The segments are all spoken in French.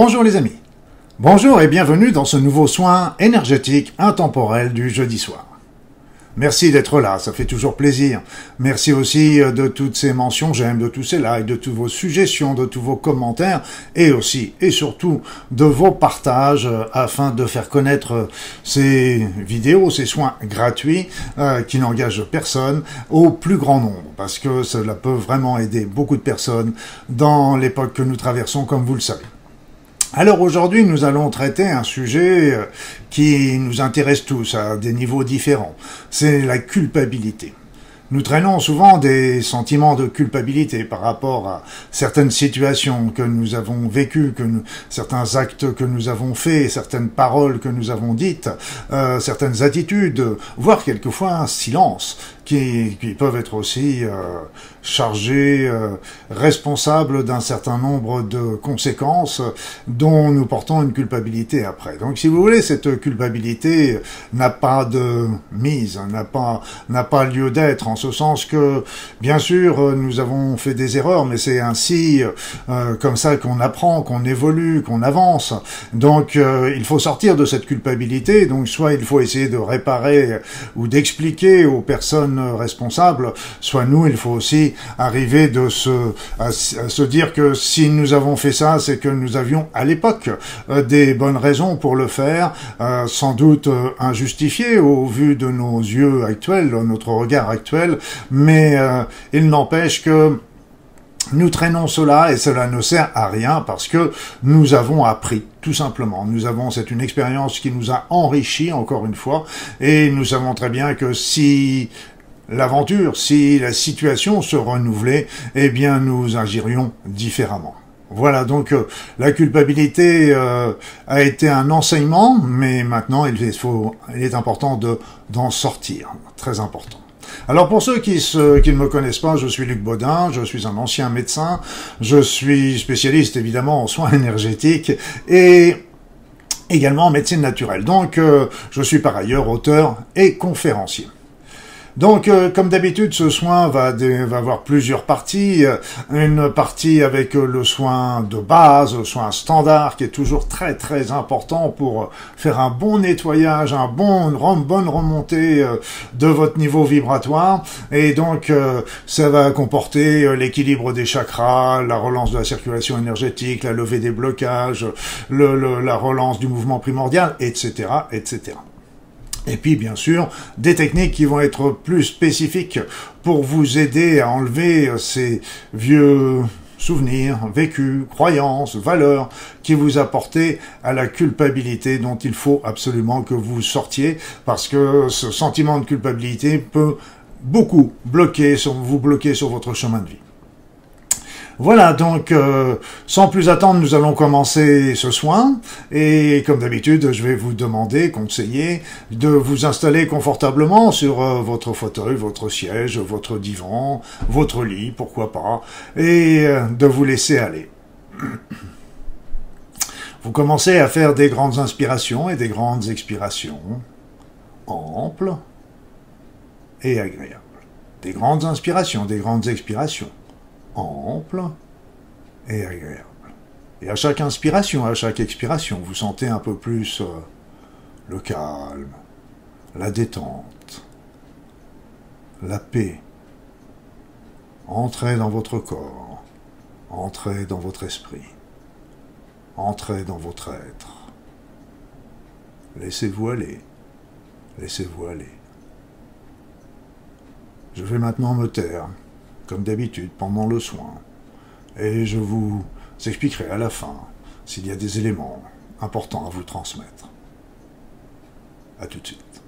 Bonjour les amis. Bonjour et bienvenue dans ce nouveau soin énergétique intemporel du jeudi soir. Merci d'être là, ça fait toujours plaisir. Merci aussi euh, de toutes ces mentions j'aime, de tous ces likes, de toutes vos suggestions, de tous vos commentaires et aussi et surtout de vos partages euh, afin de faire connaître euh, ces vidéos, ces soins gratuits qui n'engagent personne au plus grand nombre parce que cela peut vraiment aider beaucoup de personnes dans l'époque que nous traversons comme vous le savez. Alors aujourd'hui, nous allons traiter un sujet euh, qui nous intéresse tous à des niveaux différents. C'est la culpabilité. Nous traînons souvent des sentiments de culpabilité par rapport à certaines situations que nous avons vécues, que certains actes que nous avons faits, certaines paroles que nous avons dites, euh, certaines attitudes, voire quelquefois un silence qui, qui peuvent être aussi euh, chargés, euh, responsables d'un certain nombre de conséquences dont nous portons une culpabilité après. Donc, si vous voulez, cette culpabilité n'a pas de mise, n'a pas n'a pas lieu d'être en ce sens que, bien sûr, nous avons fait des erreurs, mais c'est ainsi euh, comme ça qu'on apprend, qu'on évolue, qu'on avance. Donc, euh, il faut sortir de cette culpabilité. Donc, soit il faut essayer de réparer ou d'expliquer aux personnes responsable, soit nous, il faut aussi arriver de se, à, se dire que si nous avons fait ça, c'est que nous avions à l'époque euh, des bonnes raisons pour le faire, euh, sans doute euh, injustifiées au vu de nos yeux actuels, notre regard actuel, mais il n'empêche que nous traînons cela et cela ne sert à rien parce que nous avons appris, tout simplement. Nous avons, c'est une expérience qui nous a enrichi, encore une fois, et nous savons très bien que si l'aventure, si la situation se renouvelait, eh bien nous agirions différemment. Voilà, donc euh, la culpabilité euh, a été un enseignement, mais maintenant il, faut, il est important de d'en sortir, très important. Alors pour ceux qui, qui ne me connaissent pas, je suis Luc Baudin, je suis un ancien médecin, je suis spécialiste évidemment en soins énergétiques et également en médecine naturelle. Donc euh, je suis par ailleurs auteur et conférencier. Donc, euh, comme d'habitude, ce soin va, avoir plusieurs parties. Une partie avec euh, le soin de base, le soin standard, qui est toujours très très important pour faire un bon nettoyage, un bon, une bonne remontée euh, de votre niveau vibratoire. Et donc, ça va comporter l'équilibre des chakras, la relance de la circulation énergétique, la levée des blocages, la relance du mouvement primordial, etc., etc. Et puis bien sûr, des techniques qui vont être plus spécifiques pour vous aider à enlever ces vieux souvenirs, vécus, croyances, valeurs qui vous apportaient à la culpabilité dont il faut absolument que vous sortiez parce que ce sentiment de culpabilité peut beaucoup bloquer, vous bloquer sur votre chemin de vie. Voilà, donc euh, sans plus attendre, nous allons commencer ce soin. Et comme d'habitude, je vais vous demander, conseiller, de vous installer confortablement sur euh, votre fauteuil, votre siège, votre divan, votre lit, pourquoi pas, et euh, de vous laisser aller. Vous commencez à faire des grandes inspirations et des grandes expirations, amples et agréables. Des grandes inspirations, des grandes expirations ample et agréable. Et à chaque inspiration, à chaque expiration, vous sentez un peu plus euh, le calme, la détente, la paix. Entrez dans votre corps, entrez dans votre esprit, entrez dans votre être. Laissez-vous aller, laissez-vous aller. Je vais maintenant me taire comme d'habitude, pendant le soin. Et je vous expliquerai à la fin s'il y a des éléments importants à vous transmettre. A tout de suite.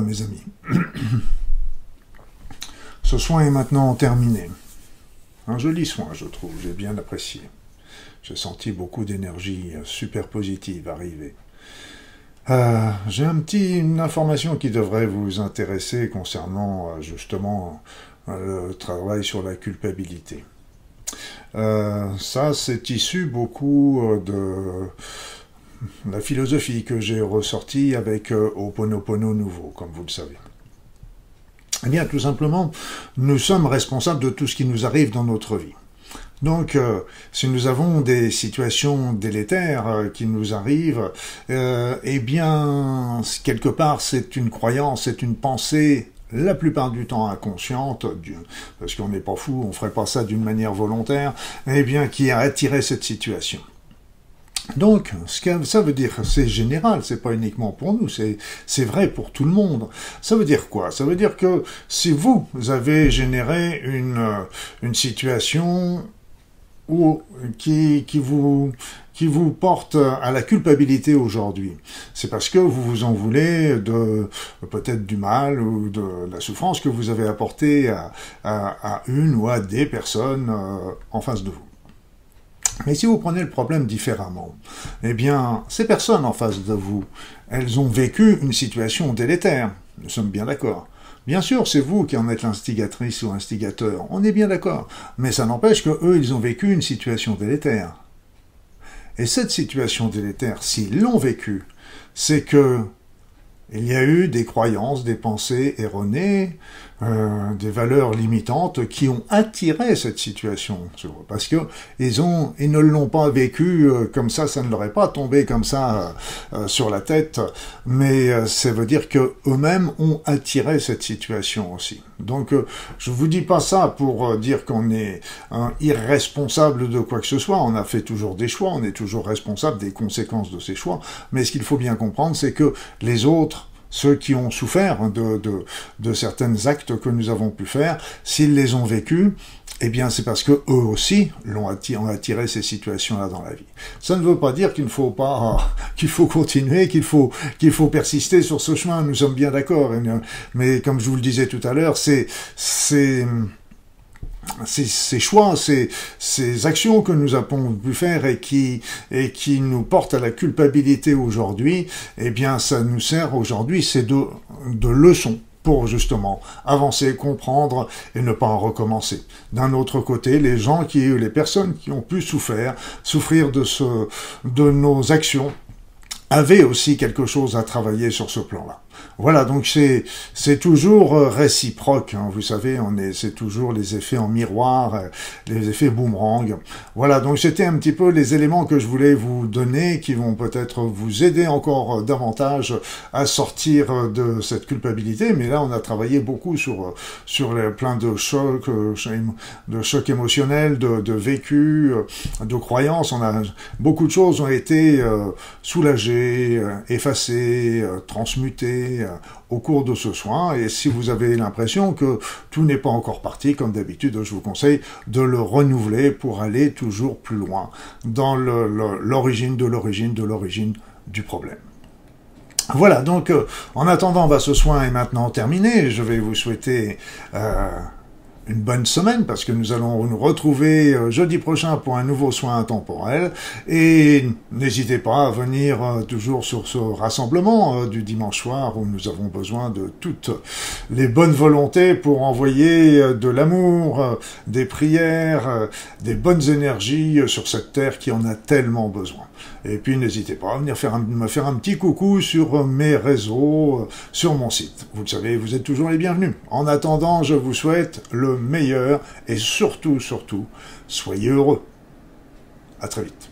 Mes amis. Ce soin est maintenant terminé. Un joli soin, je trouve, j'ai bien apprécié. J'ai senti beaucoup d'énergie super positive arriver. Euh, j'ai un petit, une information qui devrait vous intéresser concernant euh, justement euh, le travail sur la culpabilité. ça, c'est issu beaucoup de la philosophie que j'ai ressortie avec Oponopono nouveau, comme vous le savez. Eh bien, tout simplement, nous sommes responsables de tout ce qui nous arrive dans notre vie. Donc, euh, si nous avons des situations délétères euh, qui nous arrivent, euh, eh bien, quelque part, c'est une croyance, c'est une pensée la plupart du temps inconsciente, parce qu'on n'est pas fou, on ferait pas ça d'une manière volontaire, eh bien, qui a attiré cette situation. Donc, ce que ça veut dire, c'est général, c'est pas uniquement pour nous, c'est vrai pour tout le monde. Ça veut dire quoi? Ça veut dire que si vous avez généré une, une situation ou qui, qui, vous, qui vous porte à la culpabilité aujourd'hui. C'est parce que vous vous en voulez de peut-être du mal ou de la souffrance que vous avez apporté à, à, une ou à des personnes euh, en face de vous. Mais si vous prenez le problème différemment, eh bien, ces personnes en face de vous, elles ont vécu une situation délétère. Nous sommes bien d'accord. Bien sûr, c'est vous qui en êtes l'instigatrice ou instigateur, on est bien d'accord, mais ça n'empêche que eux, ils ont vécu une situation délétère. Et cette situation délétère, s'ils l'ont vécue, c'est que il y a eu des croyances, des pensées erronées, euh, des valeurs limitantes qui ont attiré cette situation. Parce que ils ont, ils ne l'ont pas vécu euh, comme ça, ça ne leur est pas tombé comme ça euh, sur la tête, mais ça veut dire que eux-mêmes ont attiré cette situation aussi. Donc, je vous dis pas ça pour dire qu'on est irresponsable de quoi que ce soit. On a fait toujours des choix, on est toujours responsable des conséquences de ces choix. Mais ce qu'il faut bien comprendre, c'est que les autres ceux qui ont souffert de, de, de certains actes que nous avons pu faire, s'ils les ont vécus, eh bien, c'est parce que eux aussi l'ont attiré, ont attiré ces situations-là dans la vie. Ça ne veut pas dire qu'il ne faut pas, qu'il faut continuer, qu'il faut, qu'il faut persister sur ce chemin. Nous sommes bien d'accord. Mais comme je vous le disais tout à l'heure, c'est, c'est, ces, choix, ces, actions que nous avons pu faire et qui, et qui nous portent à la culpabilité aujourd'hui, eh bien, ça nous sert aujourd'hui, c'est de, de leçons pour justement avancer, comprendre et ne pas en recommencer. D'un autre côté, les gens qui, les personnes qui ont pu souffrir, souffrir de ce, de nos actions, avaient aussi quelque chose à travailler sur ce plan-là. Voilà, donc c'est c'est toujours euh, réciproque. Hein, vous savez, on est c'est toujours les effets en miroir, euh, les effets boomerang. Voilà, donc c'était un petit peu les éléments que je voulais vous donner, qui vont peut-être vous aider encore euh, davantage à sortir de cette culpabilité. Mais là, on a travaillé beaucoup sur sur les, plein de chocs, de chocs émotionnels, de, de vécu, de croyances. On a beaucoup de choses ont été soulagées, effacées, transmutées euh, au cours de ce soin. Et si vous avez l'impression que tout n'est pas encore parti, comme d'habitude, je vous conseille de le renouveler pour aller toujours plus loin dans l'origine de l'origine de l'origine du problème. Voilà, donc euh, en attendant, bah, ce soin est maintenant terminé. Je vais vous souhaiter euh, une bonne semaine parce que nous allons nous retrouver euh, jeudi prochain pour un nouveau soin intemporel et n'hésitez pas à venir euh, toujours sur ce rassemblement euh, du dimanche soir où nous avons besoin de toutes les bonnes volontés pour envoyer de l'amour, des prières, des bonnes énergies sur cette terre qui en a tellement besoin. Et puis n'hésitez pas à venir faire me faire un petit coucou sur mes réseaux, sur mon site. Vous le savez, vous êtes toujours les bienvenus. En attendant, je vous souhaite le meilleur et surtout, surtout, soyez heureux. À très vite.